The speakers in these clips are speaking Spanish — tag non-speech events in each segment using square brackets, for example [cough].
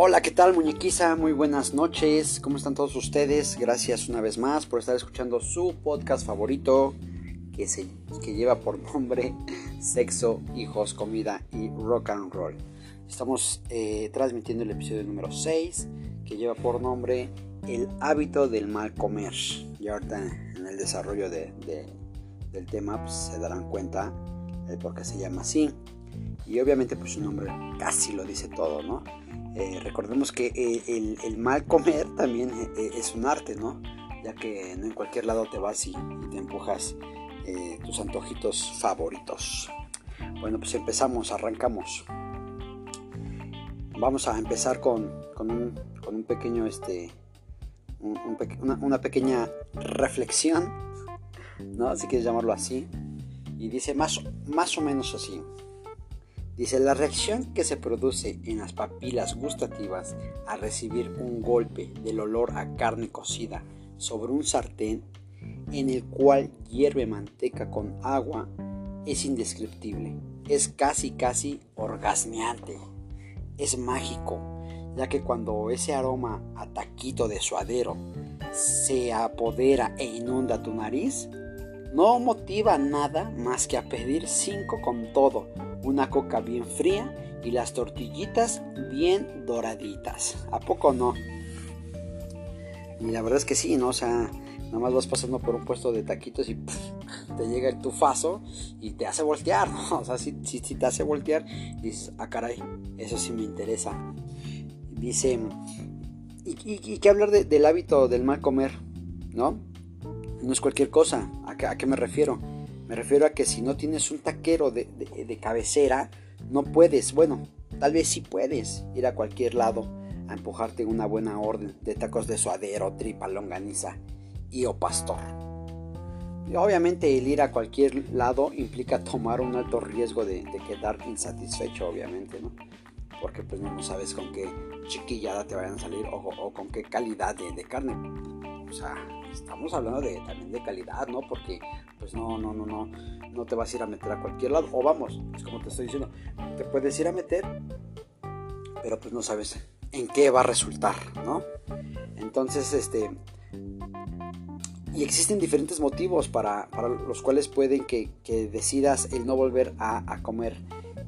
Hola, ¿qué tal muñequiza? Muy buenas noches. ¿Cómo están todos ustedes? Gracias una vez más por estar escuchando su podcast favorito que, que lleva por nombre [laughs] Sexo, Hijos, Comida y Rock and Roll. Estamos eh, transmitiendo el episodio número 6 que lleva por nombre El hábito del mal comer. Y ahorita en el desarrollo de, del tema pues, se darán cuenta de por qué se llama así. Y obviamente pues su nombre casi lo dice todo, ¿no? Eh, recordemos que eh, el, mal comer también eh, es un arte, ¿no? Ya que no en cualquier lado te vas y, te empujas tus antojitos favoritos. Bueno, pues empezamos, arrancamos. Vamos a empezar con, un, pequeño, este, una, pequeña reflexión, ¿no? Si quieres llamarlo así. Y dice más, más o menos así. Dice, la reacción que se produce en las papilas gustativas al recibir un golpe del olor a carne cocida sobre un sartén en el cual hierve manteca con agua es indescriptible. Es casi casi orgasmeante. Es mágico, ya que cuando ese aroma a taquito de suadero se apodera e inunda tu nariz, no motiva nada más que a pedir cinco con todo una coca bien fría y las tortillitas bien doraditas. ¿A poco no? Y la verdad es que sí, ¿no? O sea, nada más vas pasando por un puesto de taquitos y te llega el tufazo y te hace voltear, [laughs] ¿no? O sea, si, te hace voltear, dices, ah, caray, eso sí me interesa. Dice, ¿y, qué hablar del hábito del mal comer? ¿No? No es cualquier cosa. ¿A qué me refiero? Me refiero a que si no tienes un taquero de, cabecera, no puedes, bueno, tal vez sí puedes ir a cualquier lado a empujarte una buena orden de tacos de suadero, tripa, longaniza y o pastor. Y obviamente el ir a cualquier lado implica tomar un alto riesgo de, quedar insatisfecho, obviamente, ¿no? Porque pues no sabes con qué chiquillada te vayan a salir o, con qué calidad de, de carne. O sea, estamos hablando de, también de calidad, ¿no? Porque pues no, no, no, no, no te vas a ir a meter a cualquier lado. O vamos, es como te estoy diciendo, te puedes ir a meter, pero pues no sabes en qué va a resultar, ¿no? Entonces, este... Y existen diferentes motivos para, los cuales pueden que, decidas el no volver a, comer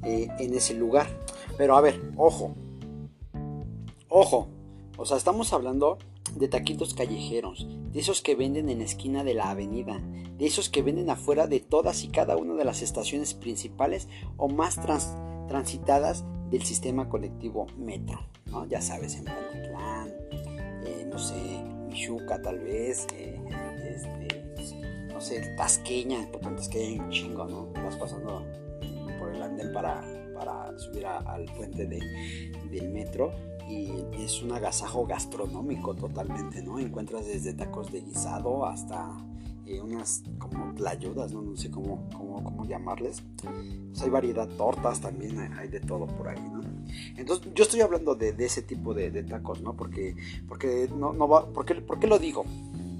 eh, en ese lugar. Pero a ver, ojo, ojo, o sea, estamos hablando de taquitos callejeros, de esos que venden en la esquina de la avenida, de esos que venden afuera de todas y cada una de las estaciones principales o más transitadas del sistema colectivo metro, ¿no? Ya sabes, en Pantitlán, eh, no sé, Michuca tal vez, eh, este, no sé, Tasqueña, porque Tasqueña hay un chingo, ¿no? Vas pasando por el andén para, para subir al puente del metro y es un agasajo gastronómico totalmente, ¿no? Encuentras desde tacos de guisado hasta eh, unas como playudas, ¿no? Sé cómo, cómo, cómo llamarles. Pues hay variedad, tortas también, hay, de todo por ahí, ¿no? Entonces yo estoy hablando de, ese tipo de, tacos, ¿no? Porque, porque no, no va, porque, ¿por qué lo digo?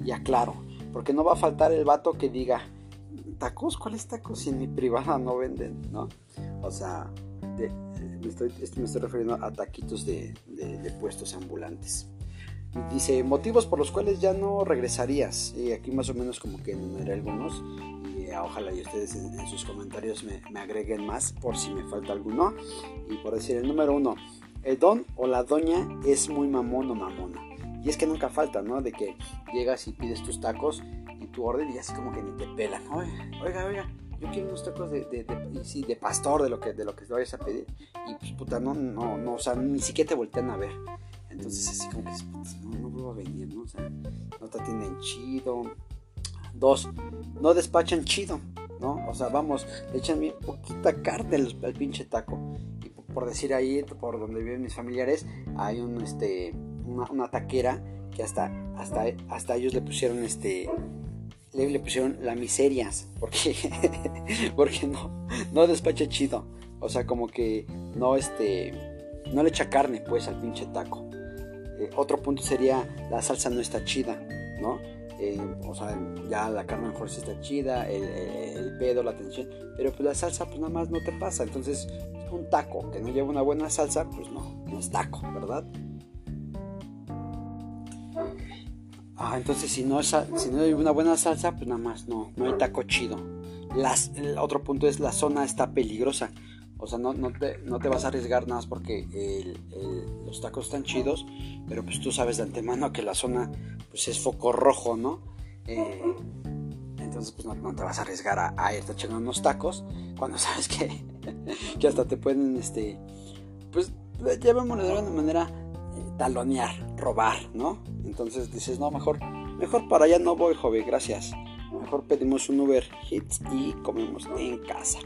Ya claro, porque no va a faltar el vato que diga, ¿tacos? ¿Cuáles tacos? Si en mi privada no venden, ¿no? O sea, me, estoy, me, estoy, refiriendo a taquitos de, puestos ambulantes. Dice, motivos por los cuales ya no regresarías. Y aquí más o menos como que enumeré algunos. Y eh, ojalá y ustedes en, sus comentarios me, agreguen más por si me falta alguno. Y por decir el número uno, el don o la doña es muy mamón o mamona. Y es que nunca falta, ¿no? De que llegas y pides tus tacos y tu orden y así como que ni te pelan. oiga, oiga yo quiero unos tacos de, de, de pastor, de lo que de lo que te vayas a pedir. Y pues puta, no, no, no, o sea, ni siquiera te voltean a ver. Entonces así como que no, no vuelvo a venir, ¿no? O sea, no te atienden chido. Dos, no despachan chido, ¿no? O sea, vamos, le echan bien poquita carne al, pinche taco. Y por decir ahí, por donde viven mis familiares, hay un, este, una, una taquera que hasta, hasta, hasta ellos le pusieron este le, pusieron la miserias, porque, [laughs] porque no, no despacha chido. O sea, como que no, este, no le echa carne, pues, al pinche taco. Eh, otro punto sería, la salsa no está chida, ¿no? Eh, o sea, ya la carne mejor sí está chida, el, pedo, la tensión, pero pues la salsa pues nada más no te pasa. Entonces, un taco que no lleva una buena salsa, pues no, no es taco, ¿verdad? Ah, entonces si no, si no hay una buena salsa, pues nada más no, no hay taco chido. El otro punto es la zona está peligrosa. O sea, no, no, te, no te vas a arriesgar nada más porque los tacos están chidos, pero pues tú sabes de antemano que la zona pues es foco rojo, ¿no? Eh, entonces pues no, te vas a arriesgar a, a irte echando unos tacos cuando [laughs] sabes que, que hasta te pueden, este, pues llamémoslo de una manera, talonear, robar, ¿no? Entonces dices, no, mejor, mejor para allá no voy, joven, gracias. Mejor pedimos un Uber Hits y comemos en casa.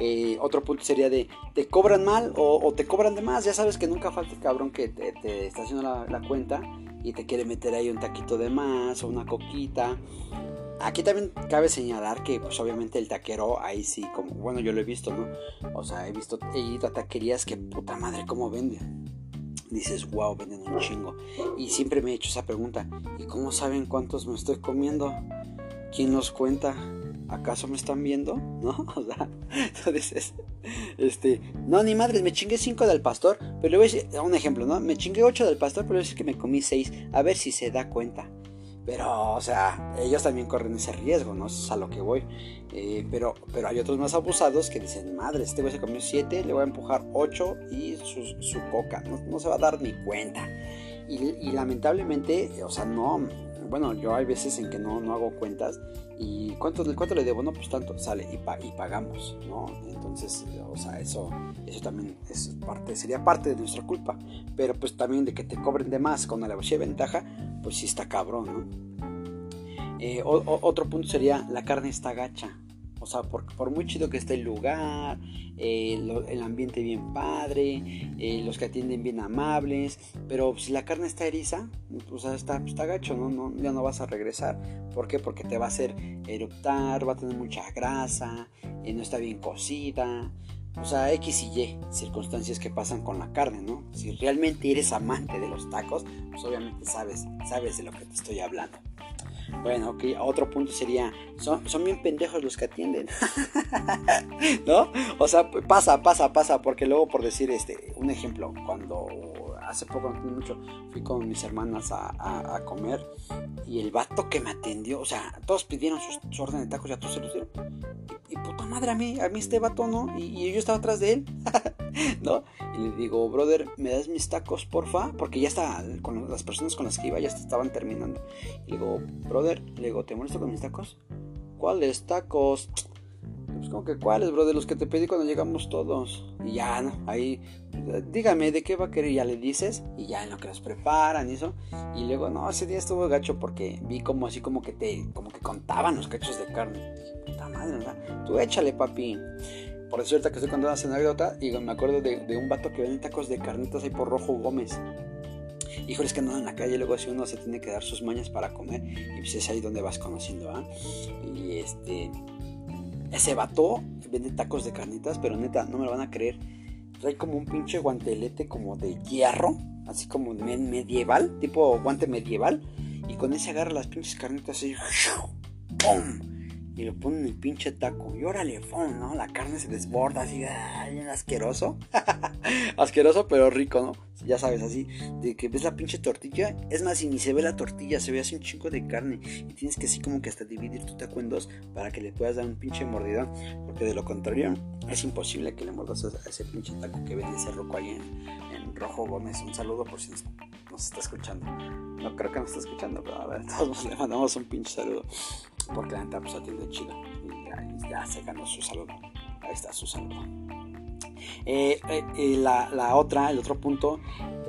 Eh, otro punto sería de te cobran mal o, te cobran de más. Ya sabes que nunca falta el cabrón que te, está haciendo la, cuenta y te quiere meter ahí un taquito de más o una coquita. Aquí también cabe señalar que, pues obviamente el taquero, ahí sí, como, bueno, yo lo he visto, ¿no? O sea, he visto, he ido a taquerías que puta madre, ¿cómo venden? Dices, wow, venden un chingo. Y siempre me he hecho esa pregunta, ¿y cómo saben cuántos me estoy comiendo? ¿Quién los cuenta? ¿acaso me están viendo? [laughs] ¿No? O sea, entonces, este, no, ni madre, me chingué 5 del pastor, pero le voy a decir, un ejemplo, ¿no? Me chingué 8 del pastor, pero es que me comí 6, a ver si se da cuenta. Pero, o sea, ellos también corren ese riesgo, ¿no? es a lo que voy. Eh, pero, pero hay otros más abusados que dicen, madre, este güey se comió 7, le voy a empujar 8 y su, coca, no, se va a dar ni cuenta. Y, lamentablemente, o sea, no, bueno, yo hay veces en que no, no hago cuentas y ¿cuánto, ¿cuánto le debo? No, pues tanto, sale y, y pagamos, ¿no? Entonces, o sea, eso, eso también es parte, sería parte de nuestra culpa, pero pues también de que te cobren de más con la de ventaja, pues sí está cabrón, ¿no? Eh, otro punto sería la carne está gacha, o sea, por, por muy chido que esté el lugar, eh, el ambiente bien padre, eh, los que atienden bien amables, pero si la carne está eriza, pues está, está gacho, ¿no? ¿no? Ya no vas a regresar. ¿Por qué? Porque te va a hacer eruptar, va a tener mucha grasa, eh, no está bien cocida. O sea, X y Y circunstancias que pasan con la carne, ¿no? Si realmente eres amante de los tacos, pues obviamente sabes, sabes de lo que te estoy hablando. Bueno, ok, otro punto sería, son, son bien pendejos los que atienden. [laughs] ¿No? O sea, pasa, pasa, pasa, porque luego por decir este, un ejemplo, cuando hace poco, no mucho, fui con mis hermanas a, comer y el vato que me atendió, o sea, todos pidieron su, orden de tacos, ya todos se los dieron. Y, puta madre, a mí, a mí este vato no, y, y yo estaba atrás de él. [laughs] ¿no? Y le digo, brother, ¿me das mis tacos, porfa? Porque ya está, con las personas con las que iba ya estaban terminando. Y le digo, brother, le digo, ¿te molesto con mis tacos? ¿Cuáles tacos? Pues como que cuáles, brother, los que te pedí cuando llegamos todos. Y ya, ¿no? Ahí, dígame, ¿de qué va a querer? Ya le dices, y ya en lo que los preparan y eso. Y luego, no, ese día estuvo gacho porque vi como así como que te, como que contaban los cachos de carne. Dije, puta madre, ¿verdad? Tú échale, papi por cierto que estoy contando esa anécdota y me acuerdo de, un vato que vende tacos de carnitas ahí por Rojo Gómez. Híjole, es que andan en la calle, luego así uno se tiene que dar sus mañas para comer y pues es ahí donde vas conociendo, ¿ah? Y este, ese vato vende tacos de carnitas, pero neta, no me lo van a creer. Trae como un pinche guantelete como de hierro, así como medieval, tipo guante medieval, y con ese agarra las pinches carnitas y ¡pum! Y le ponen el pinche taco. Y órale, fum, ¿no? La carne se desborda así, bien asqueroso. [laughs] asqueroso, pero rico, ¿no? Ya sabes, así, de que ves la pinche tortilla. Es más, si ni se ve la tortilla, se ve así un chingo de carne. Y tienes que así como que hasta dividir tu taco en dos para que le puedas dar un pinche mordidón. Porque de lo contrario, es imposible que le mordas a ese pinche taco que vende ese roco ahí en, Rojo Gómez. Un saludo por si nos, está escuchando. No creo que nos está escuchando, pero a ver, todos le mandamos un pinche saludo. Porque la neta pues atiende chido. Y ya, se ganó su saludo. Ahí está su saludo. Eh, eh, eh, la, otra, el otro punto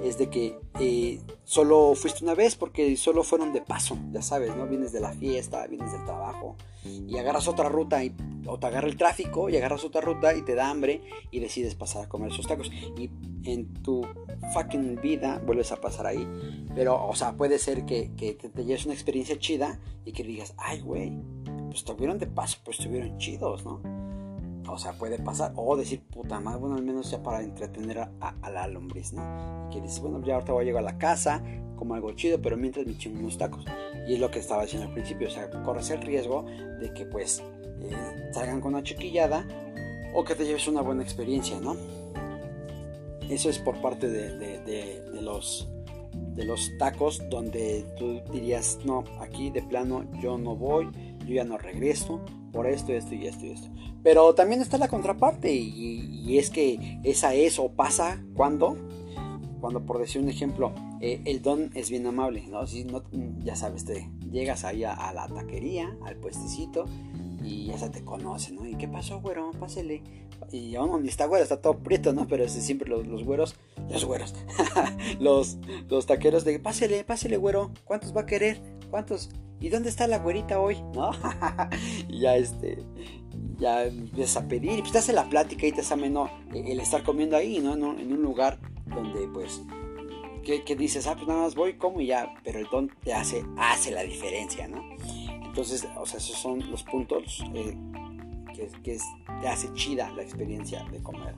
es de que solo fuiste una vez porque solo fueron de paso, ya sabes, ¿no? Vienes de la fiesta, vienes del trabajo y agarras otra ruta y, o te agarra el tráfico y agarras otra ruta y te da hambre y decides pasar a comer esos tacos. Y en tu fucking vida vuelves a pasar ahí. Pero, o sea, puede ser que, que te, te, lleves una experiencia chida y que digas, ay, güey, pues estuvieron de paso, pues estuvieron chidos, ¿no? O sea, puede pasar. O decir, puta madre, bueno, al menos ya para entretener a, la lombriz, ¿no? Que dices, bueno, ya ahorita voy a llegar a la casa, como algo chido, pero mientras me chingo unos tacos. Y es lo que estaba diciendo al principio, o sea, corres el riesgo de que pues eh, salgan con una chiquillada o que te lleves una buena experiencia, ¿no? Eso es por parte de, los de los tacos donde tú dirías, no, aquí de plano yo no voy, yo ya no regreso por esto, esto y esto y esto. Pero también está la contraparte y, es que esa es o pasa cuando, cuando por decir un ejemplo, eh, el don es bien amable, ¿no? Si no, ya sabes, te llegas ahí a, la taquería, al puestecito y ya se te conoce, ¿no? ¿Y qué pasó, güero? Pásele. Y aún está güero, está todo prieto, ¿no? Pero siempre los, los güeros, los güeros, [laughs] los, los taqueros de, pásele, pásele, güero, ¿cuántos va a querer? ¿Cuántos? ¿Y dónde está la güerita hoy? [laughs] ¿No? y ya este, ya empiezas a pedir, y pues te hace la plática y te hace ameno el estar comiendo ahí, ¿no? En un, lugar donde pues que, dices, ah, pues nada más voy, como y ya, pero el don te hace, hace la diferencia, ¿no? Entonces, o sea, esos son los puntos eh, que, te hace chida la experiencia de comer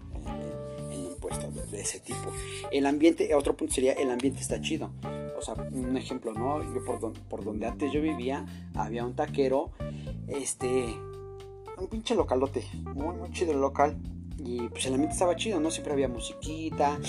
en, un puesto de, ese tipo. El ambiente, otro punto sería, el ambiente está chido. O sea, un ejemplo, ¿no? Yo por, por donde antes yo vivía, había un taquero, este, un pinche localote, muy, muy chido el local. Y pues el ambiente estaba chido, ¿no? Siempre había musiquita,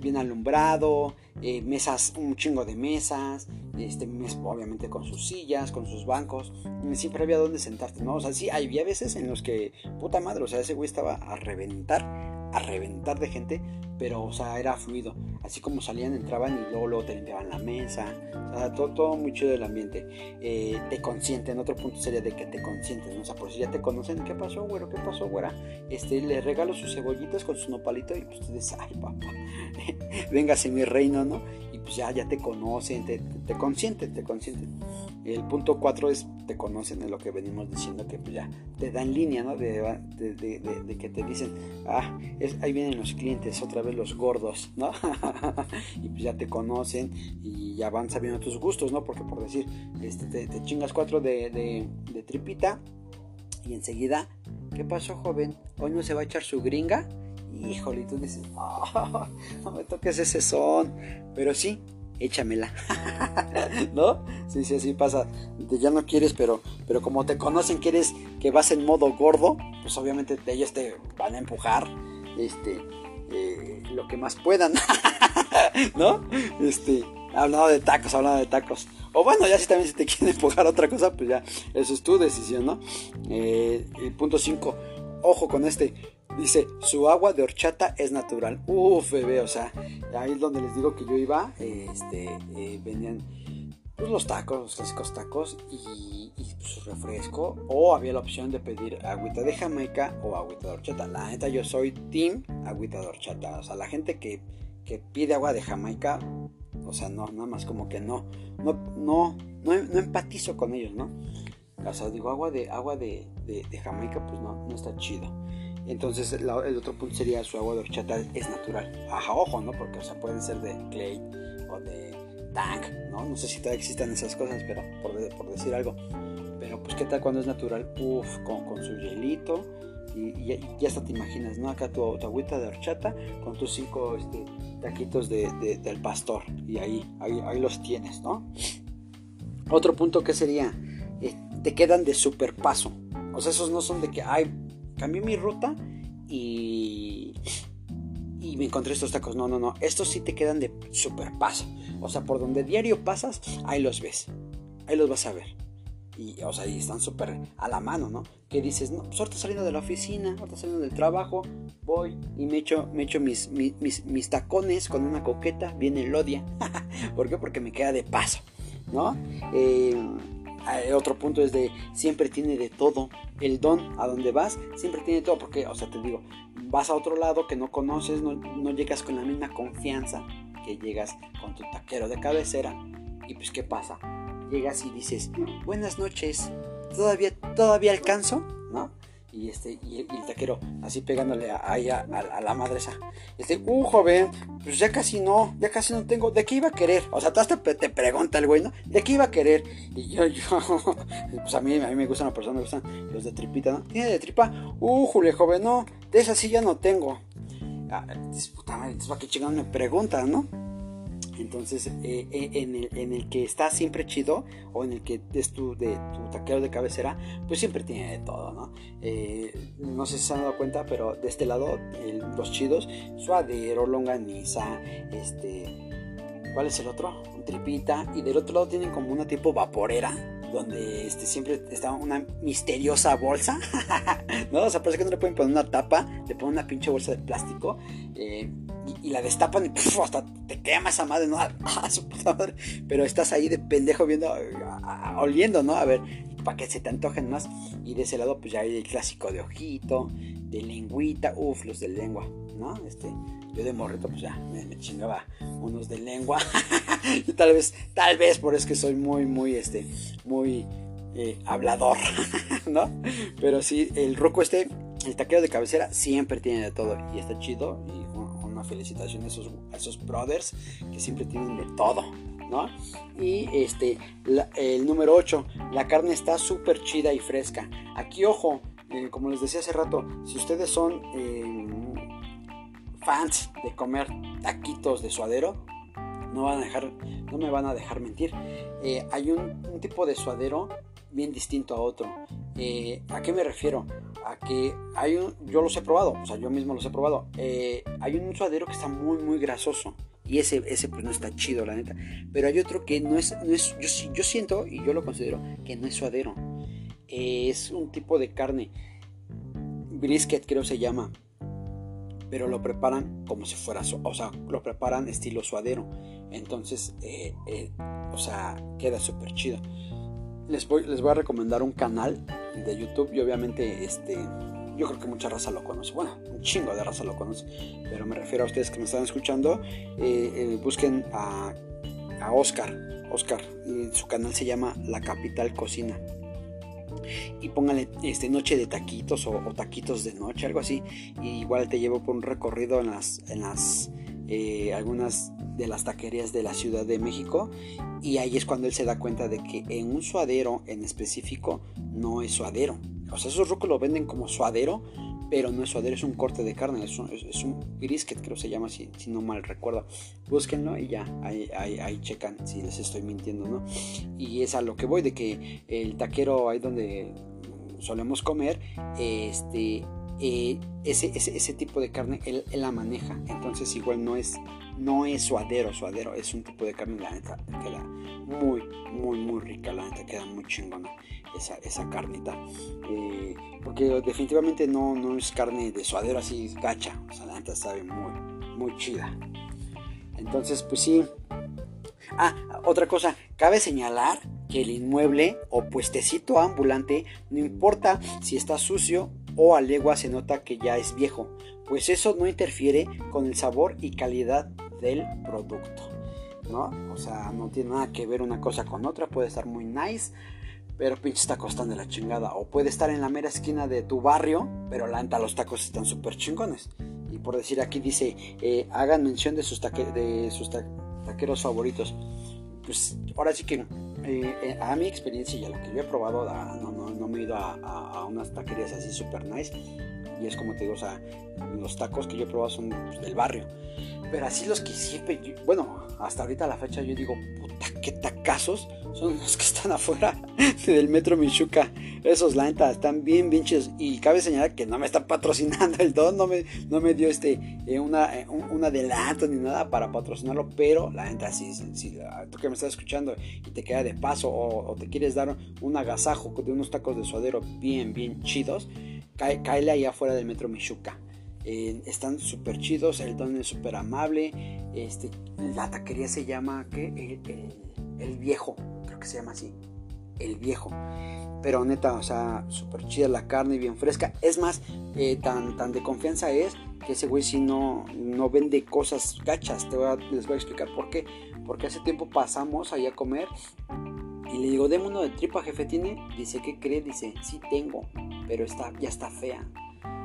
bien alumbrado, eh, mesas, un chingo de mesas, este, obviamente con sus sillas, con sus bancos, siempre había donde sentarte, ¿no? O sea, sí, había veces en los que, puta madre, o sea, ese güey estaba a reventar, a reventar de gente, pero, o sea, era fluido. Así como salían, entraban y luego, luego te limpiaban la mesa. Todo, todo muy chido el ambiente. Eh, te consienten. Otro punto sería de que te consienten. O sea, por si ya te conocen. ¿Qué pasó, güero? ¿Qué pasó, güera? Este, le regalo sus cebollitas con su nopalito y pues dices, ay, papá, [laughs] véngase mi reino, ¿no? Pues ya, ya te conocen, te, te, consienten, te consienten. El punto 4 es te conocen, de lo que venimos diciendo, que pues ya te dan línea, ¿no? De, de, que te dicen, ah, es, ahí vienen los clientes, otra vez los gordos, ¿no? [laughs] y pues ya te conocen y ya van sabiendo tus gustos, ¿no? Porque por decir, este, te, chingas cuatro de, tripita y enseguida, ¿qué pasó, joven? ¿Hoy no se va a echar su gringa? Híjole, tú dices, [laughs] no me toques ese son. Pero sí, échamela. [laughs] ¿No? Sí, sí, así pasa. Ya no quieres, pero, pero como te conocen que eres, que vas en modo gordo, pues obviamente ellos te van a empujar, este, eh, lo que más puedan. [laughs] ¿No? Este, hablando de tacos, hablando de tacos. O bueno, ya si también si te quieren empujar otra cosa, pues ya, eso es tu decisión, ¿no? Eh, punto 5, ojo con este Dice, su agua de horchata es natural. Uf, bebé, o sea, ahí es donde les digo que yo iba, este, eh, venían pues, los tacos, los clásicos tacos y, y su pues, refresco. O había la opción de pedir agüita de Jamaica o agüita de horchata. La neta, yo soy team agüita de horchata. O sea, la gente que, que pide agua de Jamaica, o sea, no, nada más como que no, no, no, no, empatizo con ellos, ¿no? O sea, digo, agua de, agua de, de Jamaica, pues no, no está chido. Entonces el otro punto sería su agua de horchata es natural. Ajá, ojo, ¿no? Porque o sea, pueden ser de clay o de tank, ¿no? No sé si todavía existen esas cosas, pero por, decir algo. Pero pues qué tal cuando es natural, Uf, con, su hielito y, ya hasta te imaginas, ¿no? Acá tu, agüita de horchata con tus cinco este, taquitos de, del pastor y ahí, ahí, los tienes, ¿no? Otro punto que sería, eh, te quedan de super paso. O sea, esos no son de que, ay, cambié mi ruta y, y me encontré estos tacos. No, no, no. Estos sí te quedan de super paso. O sea, por donde diario pasas, ahí los ves. Ahí los vas a ver. Y, o sea, y están súper a la mano, ¿no? Que dices, no, pues ahorita saliendo de la oficina, ahorita saliendo del trabajo, voy y me echo, me echo mis, mis, mis, tacones con una coqueta bien elodia. [laughs] ¿Por qué? Porque me queda de paso, ¿no? Eh, otro punto es de siempre tiene de todo. El don a donde vas siempre tiene todo. Porque, o sea, te digo, vas a otro lado que no conoces, no, no llegas con la misma confianza que llegas con tu taquero de cabecera. Y pues, ¿qué pasa? Llegas y dices, buenas noches, ¿todavía, todavía alcanzo? Y este y, el taquero así pegándole a, a, la madre esa. Este uh joven pues ya casi no ya casi no tengo de qué iba a querer o sea hasta te pregunta el güey no de qué iba a querer y yo [laughs] yo pues a mí a mí me gustan las personas me gustan los de tripita no tiene de tripa uh jule joven no de esa sí ya no tengo ah, puta madre entonces para qué chingón me preguntan no entonces, eh, eh, en, el, que está siempre chido, o en el que es tu, de, tu taquero de cabecera, pues siempre tiene de todo, ¿no? Eh, no sé si se han dado cuenta, pero de este lado, los chidos, suadero, longaniza, este, ¿Cuál es el otro? Tripita. Y del otro lado tienen como una tipo vaporera. Donde este, siempre está una misteriosa bolsa. [laughs] ¿No? O sea, parece que no le pueden poner una tapa. Le ponen una pinche bolsa de plástico. Eh, y, la destapan y hasta te quema esa madre, ¿no? [laughs] Ah. Pero estás ahí de pendejo viendo, oliendo, ¿no? A ver, para que se te antojen más. Y de ese lado, pues ya hay el clásico de ojito, de lengüita, uff, los de lengua, ¿no? Este, yo de morrito, pues ya me, chingaba unos de lengua. [laughs] y [laughs] tal vez, tal vez por eso que soy muy, muy, este, muy eh, hablador, [laughs] ¿no? Pero sí, el roco este, el taquero de cabecera, siempre tiene de todo. Y está chido. Y una felicitación a esos, a esos brothers que siempre tienen de todo. ¿no? Y este, el número 8, la carne está súper chida y fresca. Aquí, ojo, eh, como les decía hace rato, si ustedes son eh, fans de comer taquitos de suadero, no, van a dejar, no me van a dejar mentir. Eh, hay un, tipo de suadero bien distinto a otro. Eh, ¿A qué me refiero? A que hay un, yo los he probado, o sea, yo mismo los he probado. Eh, hay un suadero que está muy, muy grasoso. Y ese, ese pues no está chido, la neta. Pero hay otro que no es, no es yo, siento y yo lo considero que no es suadero. es un tipo de carne. Brisket creo se llama pero lo preparan como si fuera, o sea, lo preparan estilo suadero. Entonces, eh, eh, o sea, queda súper chido. Les voy, les voy a recomendar un canal de YouTube y obviamente este, yo creo que mucha raza lo conoce. Bueno, un chingo de raza lo conoce. Pero me refiero a ustedes que me están escuchando. Eh, busquen a, a Oscar. Oscar. Su canal se llama La Capital Cocina y póngale este, noche de taquitos o, taquitos de noche, algo así. Y igual te llevo por un recorrido en las, en las eh, algunas de las taquerías de la Ciudad de México. Y ahí es cuando él se da cuenta de que en un suadero en específico no es suadero. O sea, esos rucos lo venden como suadero, pero no es suadero, es un corte de carne, es un, brisket, creo se llama, si, si, no mal recuerdo. Búsquenlo y ya, ahí, ahí, ahí, checan si les estoy mintiendo, ¿no? Y es a lo que voy, de que el taquero ahí donde solemos comer, este, eh, ese, ese, tipo de carne él, él, la maneja, entonces igual no es, no es suadero, suadero, es un tipo de carne, la neta, queda muy, muy, muy rica, la neta, queda muy chingona esa, esa carnita. Eh, porque definitivamente no, no es carne de suadero así gacha. O sea, la neta sabe muy, muy chida. Entonces, pues sí. Ah, otra cosa, cabe señalar que el inmueble o puestecito ambulante, no importa si está sucio o a legua se nota que ya es viejo, pues eso no interfiere con el sabor y calidad del producto. ¿No? O sea, no tiene nada que ver una cosa con otra, puede estar muy nice, pero pinches tacos están de la chingada. O puede estar en la mera esquina de tu barrio, pero la neta los tacos están súper chingones. Y por decir aquí dice, eh, hagan mención de sus, de sus taqueros favoritos. Pues ahora sí que eh, a mi experiencia y a lo que yo he probado, no, no, no me he ido a, a unas taquerías así súper nice. Y es como te digo, o sea, los tacos que yo he probado son pues, del barrio. Pero así los que siempre, bueno, hasta ahorita a la fecha yo digo, puta, qué tacazos son los que están [laughs] afuera del metro Michuca. Esos, la neta, están bien pinches. Y cabe señalar que no me está patrocinando el don, no me, no me dio este eh, una, eh, un, adelanto ni nada para patrocinarlo. Pero la neta, si, si, tú que me estás escuchando y te queda de paso o, te quieres dar un agasajo de unos tacos de suadero bien, bien chidos, cae, ahí afuera del metro Michuca. Eh, están súper chidos, el don es súper amable. Este, la taquería se llama ¿qué? El, viejo, creo que se llama así. El viejo. Pero neta, o sea, súper chida la carne, bien fresca. Es más, eh, tan, tan de confianza es que ese güey si no, no vende cosas gachas. Te les voy a explicar por qué. Porque hace tiempo pasamos ahí a comer y le digo, deme uno de tripa, jefe, ¿tiene? Dice, ¿qué cree? Dice, sí tengo, pero está, ya está fea.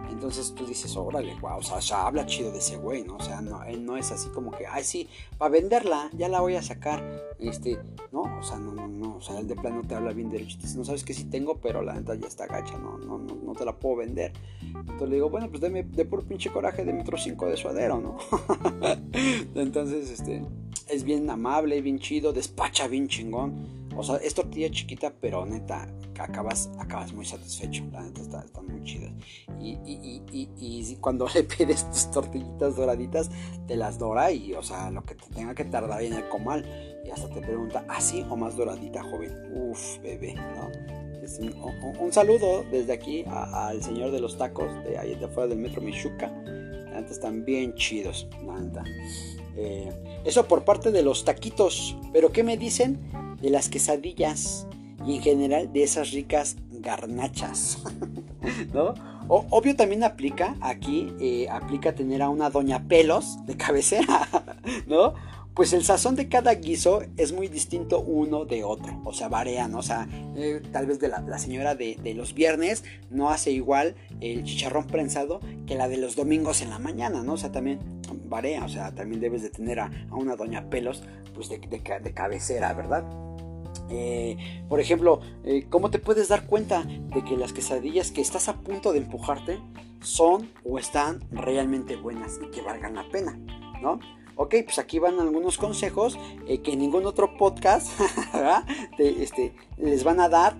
Entonces tú dices, órale, wow, o sea, ya habla chido de ese güey, ¿no? O sea, no, él no es así como que, ay, sí, para venderla, ya la voy a sacar, este, ¿no? O sea, no, no, no, o sea, él de plano te habla bien derecho, no sabes que sí tengo, pero la neta ya está gacha, no, no, no, no te la puedo vender. Entonces le digo, bueno, pues deme de puro pinche coraje de metro 5 de suadero, ¿no? [laughs] Entonces, este, es bien amable, bien chido, despacha bien chingón. O sea, es tortilla chiquita, pero neta, acabas, acabas muy satisfecho. La neta están muy chidas. Y, y, y, y, cuando [laughs] le pides tus tortillitas doraditas, te las dora y, o sea, lo que te tenga que tardar en el comal. Y hasta te pregunta, ¿así o más doradita, joven? Uf, bebé, ¿no? Un, saludo desde aquí al señor de los tacos de ahí de afuera del metro Michuca. Antes están bien chidos, eh, eso por parte de los taquitos. Pero ¿qué me dicen de las quesadillas? Y en general de esas ricas garnachas. [laughs] ¿No? obvio también aplica aquí, eh, aplica tener a una doña pelos de cabecera, [laughs] ¿no? pues el sazón de cada guiso es muy distinto uno de otro, o sea, varía, ¿no? O sea, eh, tal vez de la, señora de, los viernes no hace igual el chicharrón prensado que la de los domingos en la mañana, ¿no? O sea, también varía, o sea, también debes de tener a, una doña pelos, pues de, de, cabecera, ¿verdad? Eh, por ejemplo, eh, ¿cómo te puedes dar cuenta de que las quesadillas que estás a punto de empujarte son o están realmente buenas y que valgan la pena? ¿No? Ok, pues aquí van algunos consejos eh, que ningún otro podcast [laughs] este, les van a dar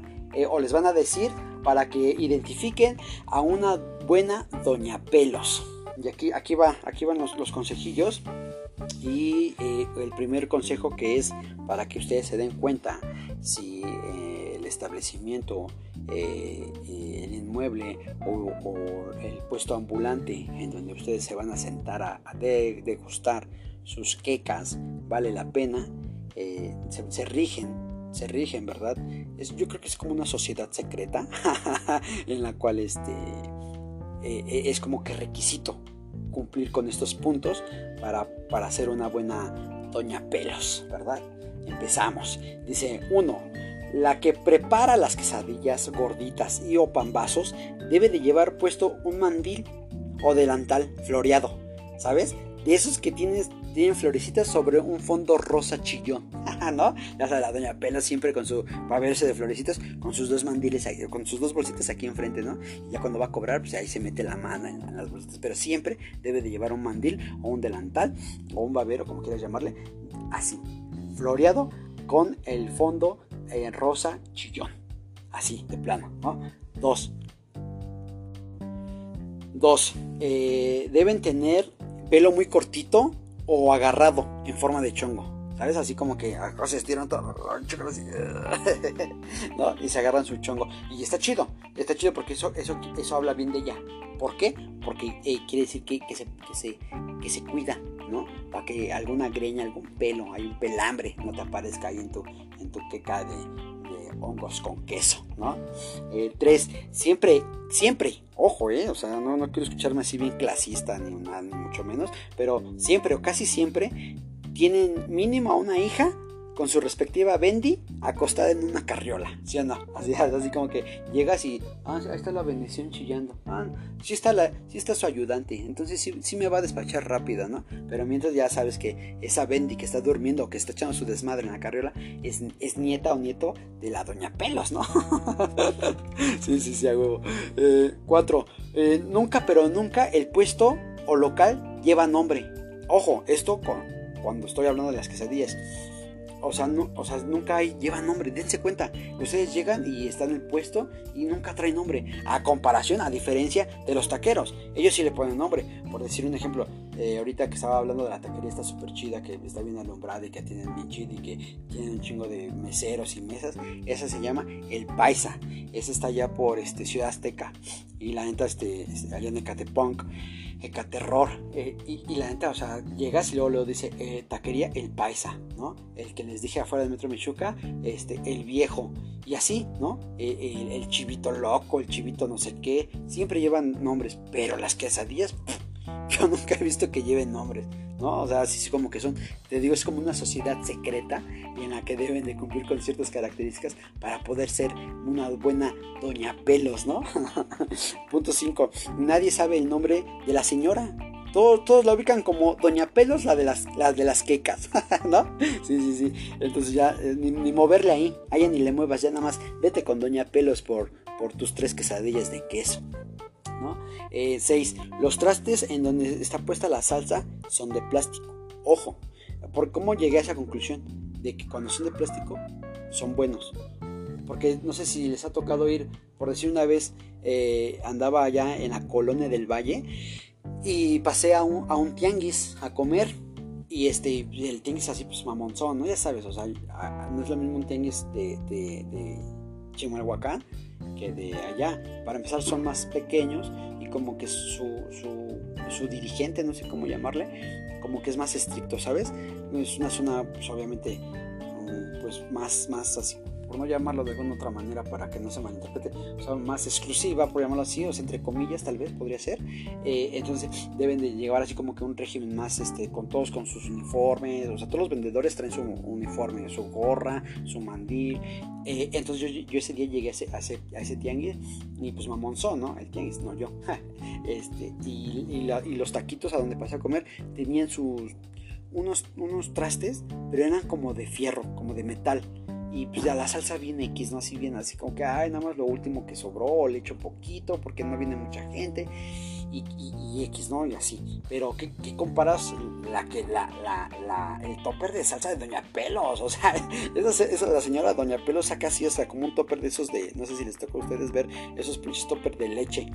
o les van a decir para que identifiquen a una buena Doña Pelos. Y aquí, aquí, va, aquí van los, los consejillos. Y eh, el primer consejo que es para que ustedes se den cuenta si el establecimiento, el inmueble o, el puesto ambulante en donde ustedes se van a sentar a, degustar sus quecas, vale la pena, eh, se, rigen, se rigen, ¿verdad? Yo creo que es como una sociedad secreta [laughs] en la cual este, eh, eh, es como que requisito cumplir con estos puntos para, para ser una buena doña pelos, ¿verdad? Empezamos. Dice, uno, la que prepara las quesadillas gorditas y o pambazos debe de llevar puesto un mandil o delantal floreado, ¿sabes? De esos que tienes tienen florecitas sobre un fondo rosa chillón, [laughs] ¿no? Ya la doña Pela siempre con su, para verse de florecitas, con sus dos mandiles, ahí, con sus dos bolsitas aquí enfrente, ¿no? Y ya cuando va a cobrar, pues ahí se mete la mano en, las bolsitas, pero siempre debe de llevar un mandil o un delantal o un babero, como quieras llamarle, así, floreado con el fondo eh, rosa chillón, así, de plano, ¿no? Dos. Dos, eh, deben tener pelo muy cortito o agarrado en forma de chongo. ¿Sabes? Así como que ah, se estiran todo, [laughs] [laughs] ¿no? Y se agarran su chongo. Y está chido, está chido porque eso, eso, eso habla bien de ella. ¿Por qué? Porque eh, quiere decir que, que, se, que, se, que se cuida, ¿no? Para que alguna greña, algún pelo, hay un pelambre, no te aparezca ahí en tu, en tu queca de, hongos con queso, ¿no? Eh, tres, siempre, siempre, ojo, ¿eh? O sea, no, no quiero escucharme así bien clasista, ni, ni mucho menos, pero siempre o casi siempre tienen mínimo a una hija con su respectiva Bendy acostada en una carriola, ¿sí o no? Así, así como que llegas y, ah, ahí está la bendición chillando, ah, sí está, la, sí está su ayudante, entonces sí, sí, me va a despachar rápido, ¿no? Pero mientras ya sabes que esa Bendy que está durmiendo que está echando su desmadre en la carriola es, es nieta o nieto de la doña Pelos, ¿no? [laughs] sí, sí, sí, a huevo. Eh, cuatro, eh, nunca, pero nunca el puesto o local lleva nombre. Ojo, esto con, cuando estoy hablando de las quesadillas o sea, o sea, nunca hay, lleva nombre, dense cuenta. Ustedes llegan y están en el puesto y nunca traen nombre. A comparación, a diferencia de los taqueros. Ellos sí le ponen nombre. Por decir un ejemplo, eh, ahorita que estaba hablando de la taquería está súper chida, que está bien alumbrada y que tienen bien chido y que tienen un chingo de meseros y mesas. Esa se llama El Paisa. Esa está allá por este, Ciudad Azteca. Y la neta, este, este allá en Ecatepunk. Ecaterror. Eh, y, la neta, o sea, llegas y luego, lo dice eh, taquería El Paisa, ¿no? El que les dije afuera del metro Michuca, este, el viejo. Y así, ¿no? Eh, el, chivito loco, el chivito no sé qué. Siempre llevan nombres, pero las quesadillas, yo nunca he visto que lleven nombres. ¿No? O sea, así como que son, te digo, es como una sociedad secreta en la que deben de cumplir con ciertas características para poder ser una buena doña pelos, ¿no? [laughs] Punto 5. Nadie sabe el nombre de la señora. Todos, todos la ubican como Doña Pelos, la de las, de las quecas, [laughs] ¿no? Sí, sí, sí. Entonces ya, eh, ni, moverle ahí, allá ni le muevas, ya nada más vete con Doña Pelos por, por tus tres quesadillas de queso. 6. Eh, los trastes en donde está puesta la salsa son de plástico. Ojo, ¿por cómo llegué a esa conclusión? De que cuando son de plástico son buenos. porque no sé si les ha tocado ir, por decir una vez, eh, andaba allá en la colonia del Valle y pasé a un, tianguis a comer y este, el tianguis así, pues mamonzón, ¿no? Ya sabes, o sea, no es lo mismo un tianguis de, de Chimalhuacán que de allá. Para empezar, son más pequeños y como que su, su, su dirigente, no sé cómo llamarle, como que es más estricto, ¿sabes? Es una zona, pues obviamente, mm, pues más, más así por no llamarlo de alguna otra manera para que no se malinterprete, o sea, más exclusiva, por llamarlo así, o sea, entre comillas tal vez podría ser. Eh, entonces deben de llevar así como que un régimen más, este, con todos con sus uniformes, o sea, todos los vendedores traen su uniforme, su gorra, su mandil. Eh, entonces yo, ese día llegué a ese, a ese, tianguis y pues mamonzón, ¿no? El tianguis, no yo. [laughs] este, y, y, los taquitos a donde pasé a comer tenían sus... Unos, unos trastes, pero eran como de fierro, como de metal y pues ya la salsa viene X, ¿no? Así bien, así como que, ay, nada más lo último que sobró, le echo poquito porque no viene mucha gente y, X, ¿no? Y así. Pero, ¿qué, comparas la, que, la, la, el topper de salsa de Doña Pelos? O sea, [laughs] esa, la señora Doña Pelos saca así, o sea, como un topper de esos de, no sé si les toca a ustedes ver, esos pinches topper de leche,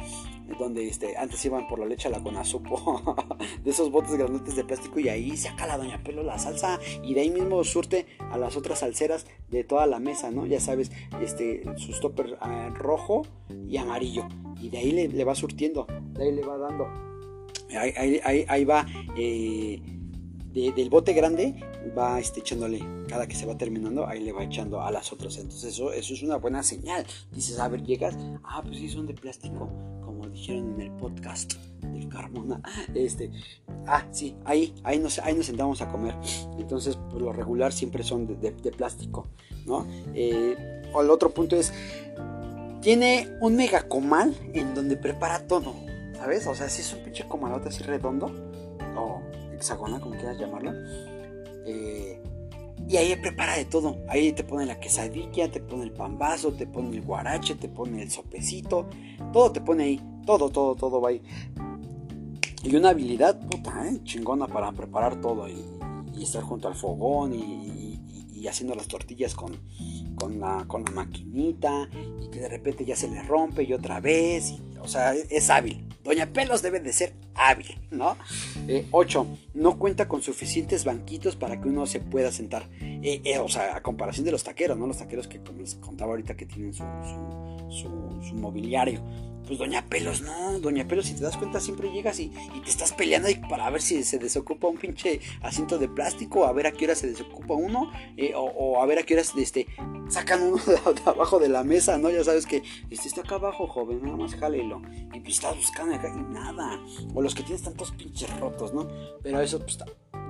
donde este, antes iban por la leche a la conazupo, [laughs] de esos botes grandes de plástico, y ahí saca la Doña Pelos la salsa, y de ahí mismo surte a las otras salseras de toda la mesa, ¿no? Ya sabes, este, sus topper ah, rojo y amarillo y de ahí le, va surtiendo, de ahí le va dando. Ahí, va, eh, del bote grande, va este, echándole, cada que se va terminando, ahí le va echando a las otras. Entonces eso, eso es una buena señal. Dices, a ver, llegas, ah, pues sí, son de plástico, como dijeron en el podcast del Carmona. Este, ah, sí, ahí, ahí nos, ahí nos sentamos a comer. Entonces, pues lo regular siempre son de, plástico, ¿no? Eh, el otro punto es, tiene un mega comal en donde prepara todo, ¿sabes? O sea, si es un pinche comalote así redondo, o hexagonal, como quieras llamarlo. Eh, y ahí prepara de todo. Ahí te pone la quesadilla, te pone el pambazo, te pone el guarache, te pone el sopecito. Todo te pone ahí. Todo, todo, todo va ahí. Y una habilidad, puta, ¿eh? chingona para preparar todo y, estar junto al fogón y, y haciendo las tortillas con, con la, con la maquinita y que de repente ya se le rompe y otra vez. o sea, es hábil. Doña Pelos debe de ser hábil, ¿no? 8. Eh, no cuenta con suficientes banquitos para que uno se pueda sentar. Eh, eh, o sea, a comparación de los taqueros, ¿no? Los taqueros que, como les contaba ahorita, que tienen su mobiliario pues Doña Pelos, no, Doña Pelos, si te das cuenta, siempre llegas y, te estás peleando para ver si se desocupa un pinche asiento de plástico, a ver a qué hora se desocupa uno, eh, o, a ver a qué hora este, sacan uno de, abajo de la mesa, ¿no? Ya sabes que este está acá abajo, joven, nada más jálelo. Y pues estás buscando y nada. O los que tienes tantos pinches rotos, ¿no? Pero eso, pues,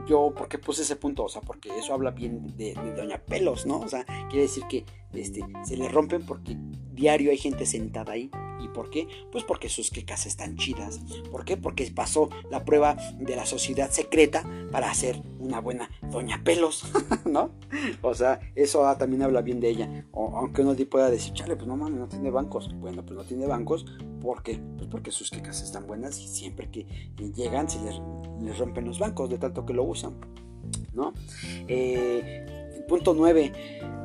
yo, ¿por qué puse ese punto? O sea, porque eso habla bien de, Doña Pelos, ¿no? O sea, quiere decir que este, se le rompen porque diario hay gente sentada ahí. ¿Y por qué? Pues porque sus quecas están chidas. ¿Por qué? Porque pasó la prueba de la sociedad secreta para ser una buena Doña Pelos, [laughs] ¿no? O sea, eso también habla bien de ella. O, aunque uno pueda decir, chale, pues no mames, no tiene bancos. Bueno, pues no tiene bancos. ¿Por qué? Pues porque sus quecas están buenas y siempre que llegan se les, les rompen los bancos de tanto que lo usan, ¿no? Eh, Punto 9.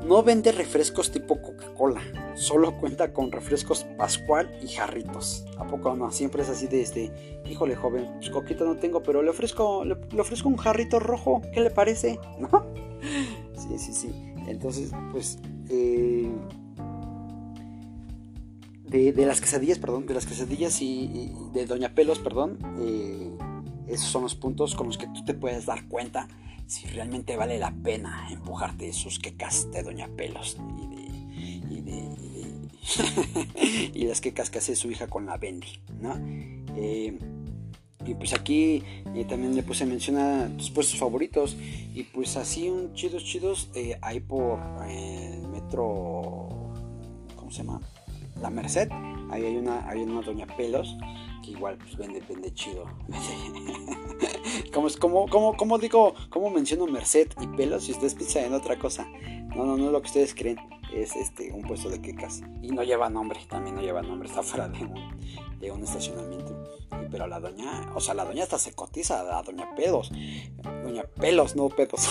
No vende refrescos tipo Coca-Cola. Solo cuenta con refrescos Pascual y jarritos. ¿A poco no? Siempre es así de este. Híjole, joven, pues coquito no tengo, pero le ofrezco, le, ofrezco un jarrito rojo. ¿Qué le parece? [laughs] ¿No? Sí, sí, sí. Entonces, pues. Eh, de, las quesadillas, perdón, de las quesadillas y, de Doña Pelos, perdón, eh, esos son los puntos con los que tú te puedes dar cuenta si realmente vale la pena empujarte sus quecas de Doña Pelos y de, y de, y, [laughs] las quecas que hace su hija con la Bendy, ¿no? Eh, y pues aquí eh, también le puse mención a tus puestos favoritos. Y pues así un chidos chidos eh, hay por metro. ¿Cómo se llama? La Merced. Ahí hay una, hay una Doña Pelos. Que igual pues vende, vende chido. [laughs] como, como, como, como digo, como menciono Merced y pelos si ustedes piensan en otra cosa. No, no, no es lo que ustedes creen. Es este un puesto de quecas. Y no lleva nombre, también no lleva nombre, está fuera de un, de un estacionamiento. Pero la doña, o sea, la doña hasta se cotiza, la doña pedos, doña pelos, no pedos,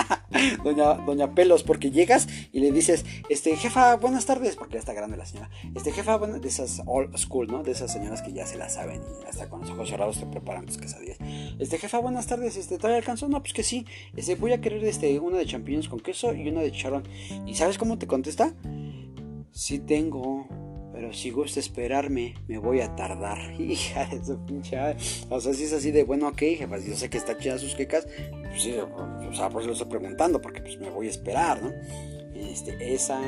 [laughs] doña, doña pelos, porque llegas y le dices, este, jefa, buenas tardes, porque ya está grande la señora, este, jefa, bueno, de esas old school, ¿no? De esas señoras que ya se la saben y hasta con los ojos cerrados te preparan tus quesadillas. Este, jefa, buenas tardes, este, ¿todavía alcanzó? No, pues que sí, este, voy a querer, este, una de champiñones con queso y una de chicharrón. ¿Y sabes cómo te contesta? Sí tengo, pero si gusta esperarme, me voy a tardar. [laughs] Hija de su pinche. O sea, si es así de bueno, ok, jefa, yo sé que está chida sus quecas, pues sí, o sea, por eso lo estoy preguntando, porque pues me voy a esperar, ¿no? Este, esa,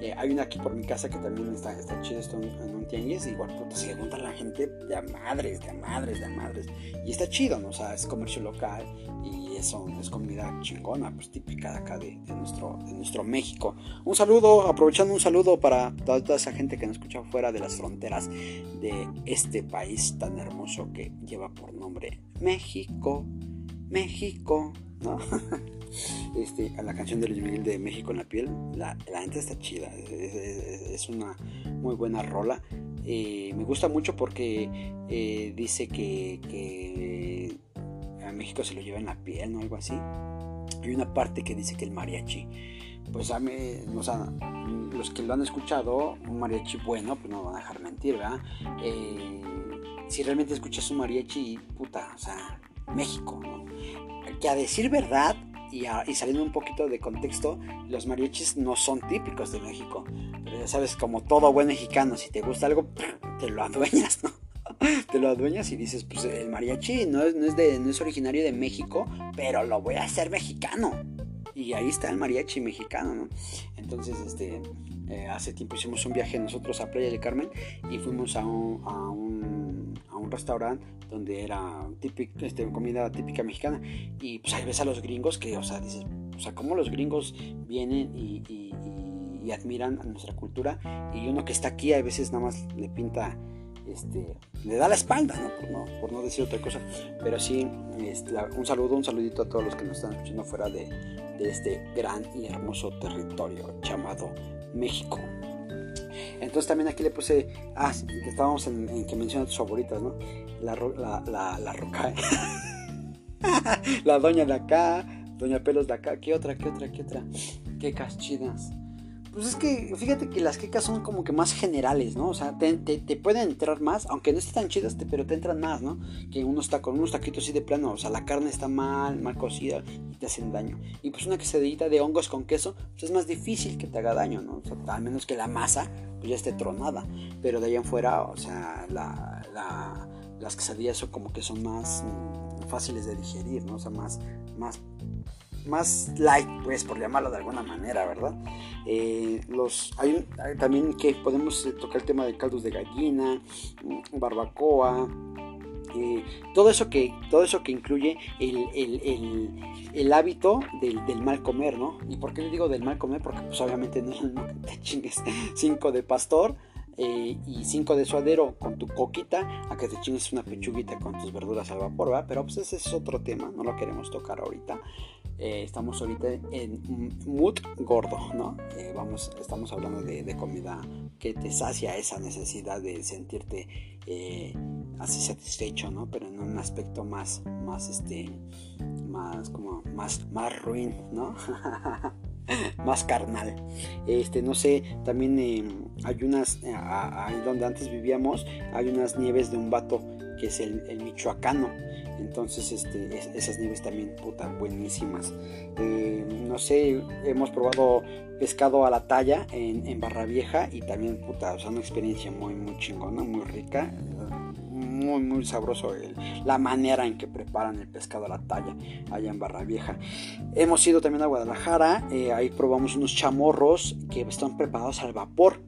eh, hay una aquí por mi casa que también está, está chido esto en, un tianguis, igual puta, se junta la gente de a madres, de a madres, de a madres, y está chido, ¿no? O sea, es comercio local y eso es comida chingona, pues típica de acá de, nuestro, de nuestro México. Un saludo, aprovechando un saludo para toda, toda esa gente que nos escucha fuera de las fronteras de este país tan hermoso que lleva por nombre México, México, ¿no? [laughs] este, a la canción de Luis Miguel de México en la piel. La, la gente está chida, es, una muy buena rola. Eh, me gusta mucho porque eh, dice que, a México se lo lleva en la piel, ¿no? Algo así. Hay una parte que dice que el mariachi, pues a mí, o sea, los que lo han escuchado, un mariachi bueno, pues no van a dejar mentir, ¿verdad? Eh, si realmente escuchas un mariachi, puta, o sea, México. Que a decir verdad, y, saliendo un poquito de contexto, los mariachis no son típicos de México. Pero ya sabes, como todo buen mexicano, si te gusta algo, [laughs] te lo adueñas, ¿no? [laughs] te lo adueñas y dices, pues el mariachi no es, no es, de, no es originario de México, pero lo voy a hacer mexicano. Y ahí está el mariachi mexicano, ¿no? Entonces, este, eh, hace tiempo hicimos un viaje nosotros a Playa del Carmen y fuimos a un, a un, un restaurante donde era típica, este, comida típica mexicana. Y pues ahí ves a los gringos que, o sea, dices, o sea, cómo los gringos vienen y, y, y, admiran a nuestra cultura. Y uno que está aquí a veces nada más le pinta, este, le da la espalda, ¿no? Por, no, por no decir otra cosa. Pero sí, este, un saludo, un saludito a todos los que nos están escuchando fuera de, de este gran y hermoso territorio llamado México. Entonces también aquí le puse, ah, que estábamos en, que menciona tus favoritas, ¿no? La, la, la, la roca, [laughs] la doña de acá, doña pelos de acá, ¿qué otra, qué otra, qué otra? Qué cachinas. Pues es que fíjate que las quecas son como que más generales, ¿no? O sea, te, te, pueden entrar más, aunque no estén tan chidas, pero te entran más, ¿no? Que uno está con unos taquitos así de plano, o sea, la carne está mal, mal cocida y te hacen daño. Y pues una quesadillita de hongos con queso, pues es más difícil que te haga daño, ¿no? O sea, al menos que la masa pues ya esté tronada. Pero de ahí en fuera, o sea, la, la, las quesadillas son como que son más mm, fáciles de digerir, ¿no? O sea, más, más más light, pues por llamarlo de alguna manera, ¿verdad? Eh, los, hay, también que podemos eh, tocar el tema de caldos de gallina, mm, barbacoa, eh, todo eso que todo eso que incluye el, el, el, hábito del, mal comer, ¿no? ¿Y por qué le digo del mal comer? Porque pues obviamente no, [laughs] te chingues cinco de pastor y 5 de suadero con tu coquita, a que te chingues una pechuguita con tus verduras al vapor, ¿verdad? Pero pues ese es otro tema, no lo queremos tocar ahorita. Eh, estamos ahorita en mood gordo, ¿no? Eh, vamos, estamos hablando de, comida que te sacia esa necesidad de sentirte así satisfecho, ¿no? Pero en un aspecto más, más, este, más, como, más, más ruin, ¿no? [laughs] más carnal. Este, no sé, también eh, hay unas, eh, ahí donde antes vivíamos, hay unas nieves de un vato que es el, michoacano. Entonces, este, esas nieves también, puta, buenísimas. Eh, no sé, hemos probado pescado a la talla en, Barra Vieja y también, puta, o sea, una experiencia muy, muy chingona, muy rica muy muy sabroso la manera en que preparan el pescado a la talla allá en Barra Vieja. Hemos ido también a Guadalajara, eh, ahí probamos unos chamorros que están preparados al vapor.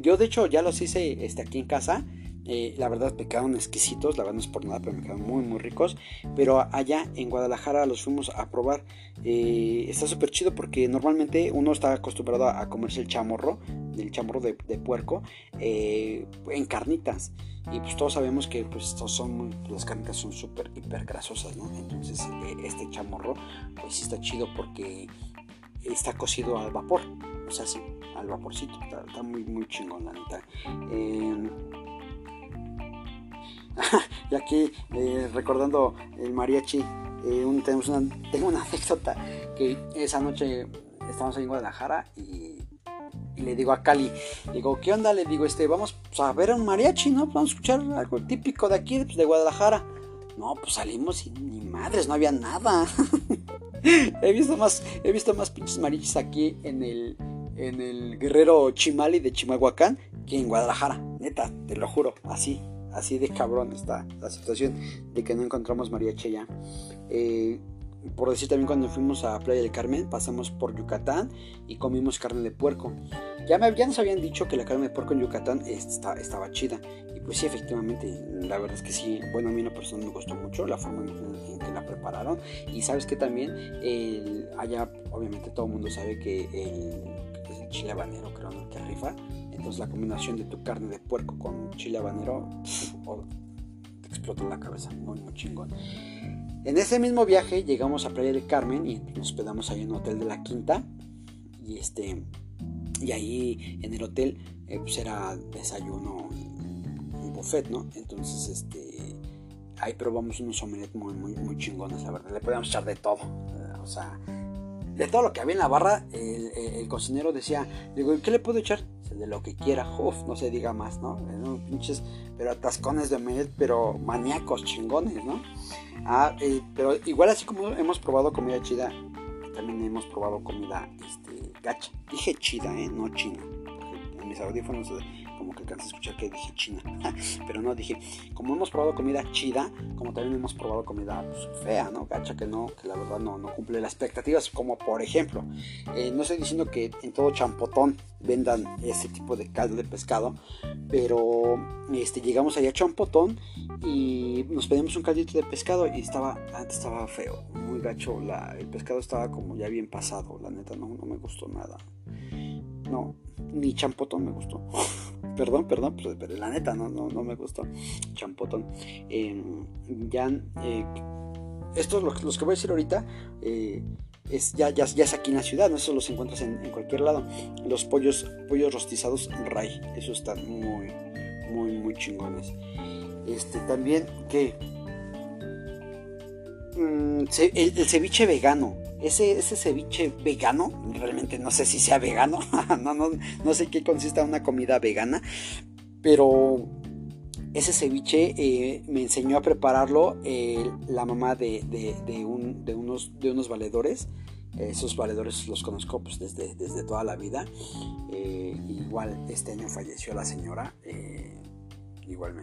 Yo de hecho ya los hice este, aquí en casa. Eh, la verdad me quedaron exquisitos, la verdad no es por nada, pero me quedaron muy muy ricos. Pero allá en Guadalajara los fuimos a probar. Eh, está súper chido porque normalmente uno está acostumbrado a, comerse el chamorro, el chamorro de, puerco, en carnitas. Y pues todos sabemos que pues son, las carnitas son súper, hiper grasosas, ¿no? Entonces eh, este chamorro pues está chido porque está cocido al vapor. O sea, sí, al vaporcito. Está, muy, muy chingón, la neta. [laughs] Y aquí eh, recordando el mariachi, eh, tenemos una, tengo una [laughs] anécdota que esa noche estábamos en Guadalajara y, le digo a Cali, digo, ¿qué onda? Le digo, este, vamos pues, a ver un mariachi, ¿no? Vamos a escuchar algo típico de aquí, pues, de Guadalajara. No, pues salimos y ni madres, no había nada. [laughs] he visto más, he visto más pinches mariachis aquí en el, en el Guerrero Chimali de Chimalhuacán que en Guadalajara. Neta, te lo juro, así, así de cabrón está la situación de que no encontramos mariachi ya. Eh, por decir también cuando fuimos a Playa del Carmen, pasamos por Yucatán y comimos carne de puerco. Ya, me, ya nos habían dicho que la carne de puerco en Yucatán estaba chida. Y pues sí, efectivamente, la verdad es que sí, bueno, a mí una persona me gustó mucho la forma en, que la prepararon. Y sabes que también, allá obviamente todo el mundo sabe que el, chile habanero creo ¿no? que rifa. Entonces la combinación de tu carne de puerco con chile habanero, te explota la cabeza, muy, muy chingón. En ese mismo viaje llegamos a Playa del Carmen y nos hospedamos ahí en un hotel de la Quinta. Y este y ahí en el hotel eh, pues era desayuno, un buffet, ¿no? Entonces este ahí probamos unos omelets muy, muy, muy chingones, la verdad. Le podíamos echar de todo. O sea, de todo lo que había en la barra, el, cocinero decía, digo, ¿qué le puedo echar? De lo que quiera, uf, no se diga más, ¿no? pinches, pero atascones de omelet, pero maníacos chingones, ¿no? Ah, eh, pero igual así como hemos probado comida chida, también hemos probado comida este, gacha. Dije chida, ¿eh? No china. En mis audífonos como que alcancé a escuchar que dije China. [laughs] Pero no, dije, como hemos probado comida chida, como también hemos probado comida pues, fea, ¿no? Gacha que no, que la verdad no, no cumple las expectativas. Como por ejemplo, eh, no estoy diciendo que en todo champotón vendan ese tipo de caldo de pescado, pero este, llegamos allá a champotón y nos pedimos un caldito de pescado y estaba, estaba feo, muy gacho, la, el pescado estaba como ya bien pasado, la neta no, no me gustó nada. No, ni champotón me gustó. [laughs] perdón, perdón, pero, la neta no, no, me gustó. Champotón. Em, ya, eh, estos, los, los, que voy a decir ahorita, eh, es, ya, ya, ya, es aquí en la ciudad, no eso los encuentras en, cualquier lado. Los pollos, pollos rostizados Ray, eso están muy, muy, muy chingones. Este también que mm, el, ceviche vegano ese, ese ceviche vegano, realmente no sé si sea vegano, [laughs] no, no, no sé qué consiste una comida vegana, pero ese ceviche eh, me enseñó a prepararlo eh, la mamá de, un, de, unos, de unos valedores. esos valedores los conozco pues, desde, desde toda la vida. Eh, igual este año falleció la señora. igual me,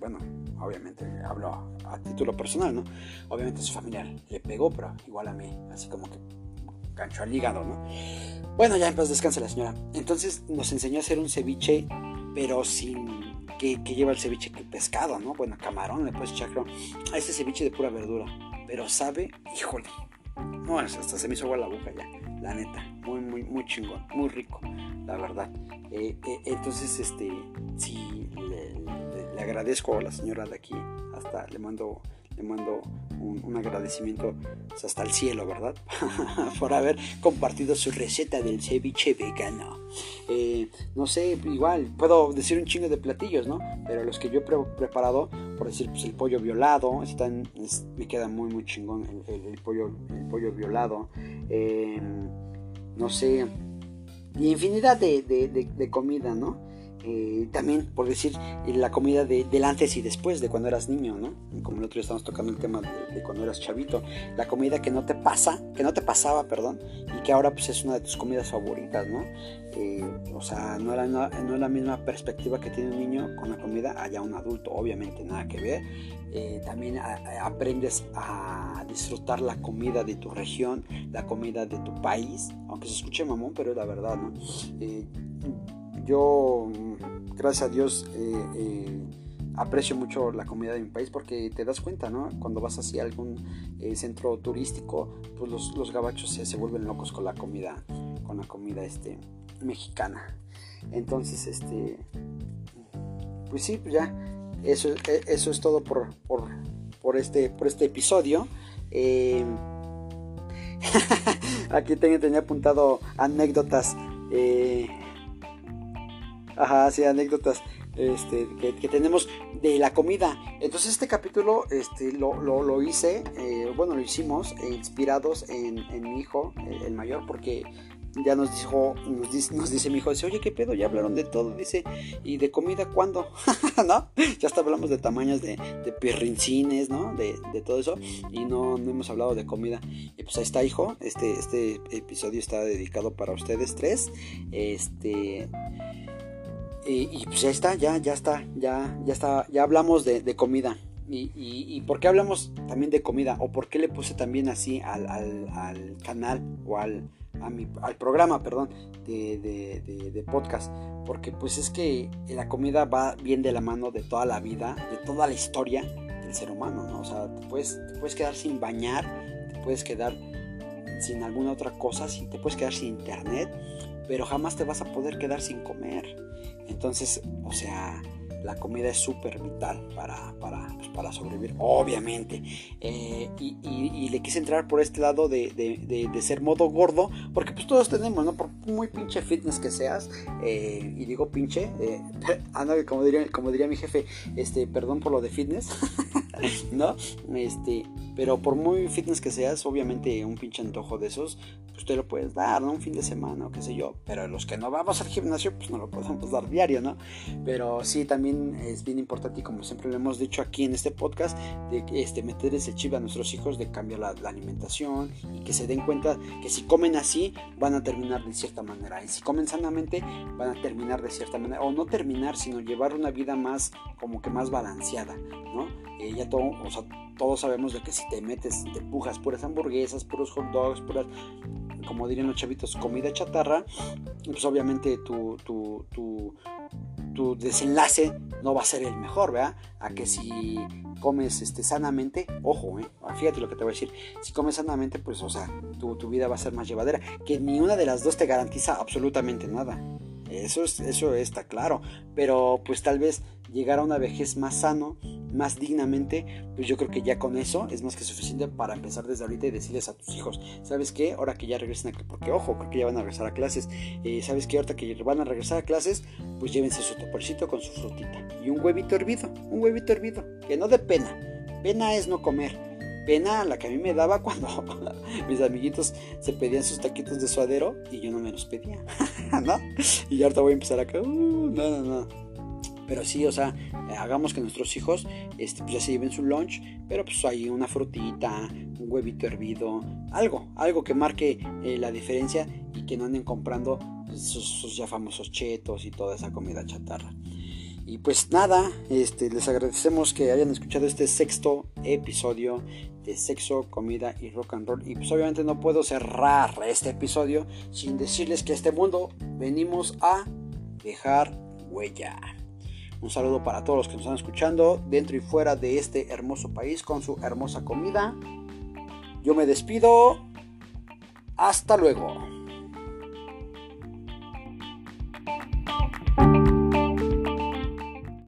bueno, obviamente hablo a, título personal, ¿no? Obviamente su familia le pegó, pero igual a mí, así como que gancho al hígado, ¿no? Bueno, ya en paz descansa la señora. Entonces nos enseñó a hacer un ceviche, pero sin que, lleva el ceviche que pescado, ¿no? Bueno, camarón, le puedes echar, a ese ceviche de pura verdura. Pero sabe, híjole, no, hasta se me hizo agua la boca ya, la neta, muy, muy, muy chingón, muy rico, la verdad. Eh, eh, entonces, este, sí, agradezco a la señora de aquí, hasta le mando, le mando un, agradecimiento hasta el cielo, ¿verdad? [laughs] Por haber compartido su receta del ceviche vegano. Eh, no sé, igual, puedo decir un chingo de platillos, ¿no? Pero los que yo he preparado, por decir, pues el pollo violado, están, me queda muy, muy chingón el, pollo, el pollo violado. Em, no sé, y infinidad de, de comida, ¿no? Eh, también, por decir, la comida de, del antes y después, de cuando eras niño, ¿no? Como el otro día estamos tocando el tema de, cuando eras chavito. La comida que no te pasa, que no te pasaba, perdón, y que ahora pues es una de tus comidas favoritas, ¿no? Eh, o sea, no, era, no, es la misma perspectiva que tiene un niño con la comida allá un adulto, obviamente nada que ver. Eh, también aprendes a disfrutar la comida de tu región, la comida de tu país, aunque se escuche mamón, pero es la verdad, ¿no? yo, gracias a Dios, eh, eh, aprecio mucho la comida de mi país porque te das cuenta, ¿no? Cuando vas hacia algún eh, centro turístico, pues los, gabachos se, vuelven locos con la comida, con la comida este, mexicana. Entonces, este, pues sí, pues ya, eso, eso es todo por, por, este, por este episodio. [laughs] aquí tenía, tenía apuntado anécdotas. Ajá, sí, anécdotas este, que, tenemos de la comida. Entonces este capítulo este, lo, lo, hice, eh, bueno, lo hicimos inspirados en, en, mi hijo, el mayor, porque ya nos dijo, nos dice, nos dice mi hijo, dice, oye, ¿qué pedo? Ya hablaron de todo, dice, ¿y de comida cuándo? [laughs] ¿No? Ya hasta hablamos de tamaños de, de pirrincines, ¿no? De, de, todo eso, y no, no hemos hablado de comida. Y pues ahí está, hijo, este, este episodio está dedicado para ustedes tres, este... Y, pues ya está, ya, ya está, ya, ya está, ya hablamos de, de comida. Y, y, por qué hablamos también de comida? ¿O por qué le puse también así al, al, al canal o al, al programa, perdón, de, de, podcast, porque pues es que la comida va bien de la mano de toda la vida, de toda la historia del ser humano, ¿no? O sea, te puedes, te puedes quedar sin bañar, te puedes quedar sin alguna otra cosa, te puedes quedar sin internet, pero jamás te vas a poder quedar sin comer. Entonces, o sea, la comida es súper vital para, para, pues, para, sobrevivir, obviamente. Eh, y, le quise entrar por este lado de, de, ser modo gordo, porque pues todos tenemos, ¿no? Por muy pinche fitness que seas, eh, y digo pinche, eh, [laughs] como diría, como diría mi jefe, este, perdón por lo de fitness, [laughs] ¿no? Este, pero por muy fitness que seas, obviamente un pinche antojo de esos, pues te lo puedes dar, ¿no? Un fin de semana o qué sé yo. Pero los que no vamos al gimnasio, pues no lo podemos dar diario, ¿no? Pero sí, también es bien importante y como siempre lo hemos dicho aquí en este podcast, de este, meter ese chip a nuestros hijos de cambiar la, alimentación y que se den cuenta que si comen así, van a terminar de cierta manera. Y si comen sanamente, van a terminar de cierta manera. O no terminar, sino llevar una vida más, como que más balanceada, ¿no? Eh, ya todo, o sea, todos sabemos de que si te metes, te pujas puras hamburguesas, puros hot dogs, puras, como dirían los chavitos, comida chatarra, pues obviamente tu, tu, tu, tu desenlace no va a ser el mejor, ¿verdad? A que si comes este, sanamente, ojo, ¿eh? fíjate lo que te voy a decir, si comes sanamente, pues, o sea, tu, tu vida va a ser más llevadera, que ni una de las dos te garantiza absolutamente nada. Eso, es, eso está claro. Pero pues tal vez llegar a una vejez más sano, más dignamente, pues yo creo que ya con eso es más que suficiente para empezar desde ahorita y decirles a tus hijos, ¿sabes qué? Ahora que ya regresen a porque ojo, creo que ya van a regresar a clases, eh, ¿sabes qué? Ahorita que van a regresar a clases, pues llévense su toporcito con su frutita y un huevito hervido, un huevito hervido, que no de pena, pena es no comer, pena la que a mí me daba [laughs] cuando mis amiguitos se pedían sus taquitos de suadero y yo no me los pedía, [laughs] ¿no? Y ahorita voy a empezar acá, uh, no, no, no. Pero sí, o sea, hagamos que nuestros hijos este, pues ya se lleven su lunch, pero pues hay una frutita, un huevito hervido, algo, algo que marque eh, la diferencia y que no anden comprando sus, ya famosos chetos y toda esa comida chatarra. Y pues nada, este, les agradecemos que hayan escuchado este sexto episodio de sexo, comida y rock and roll. Y pues obviamente no puedo cerrar este episodio sin decirles que este mundo venimos a dejar huella. Un saludo para todos los que nos están escuchando dentro y fuera de este hermoso país con su hermosa comida. Yo me despido. Hasta luego.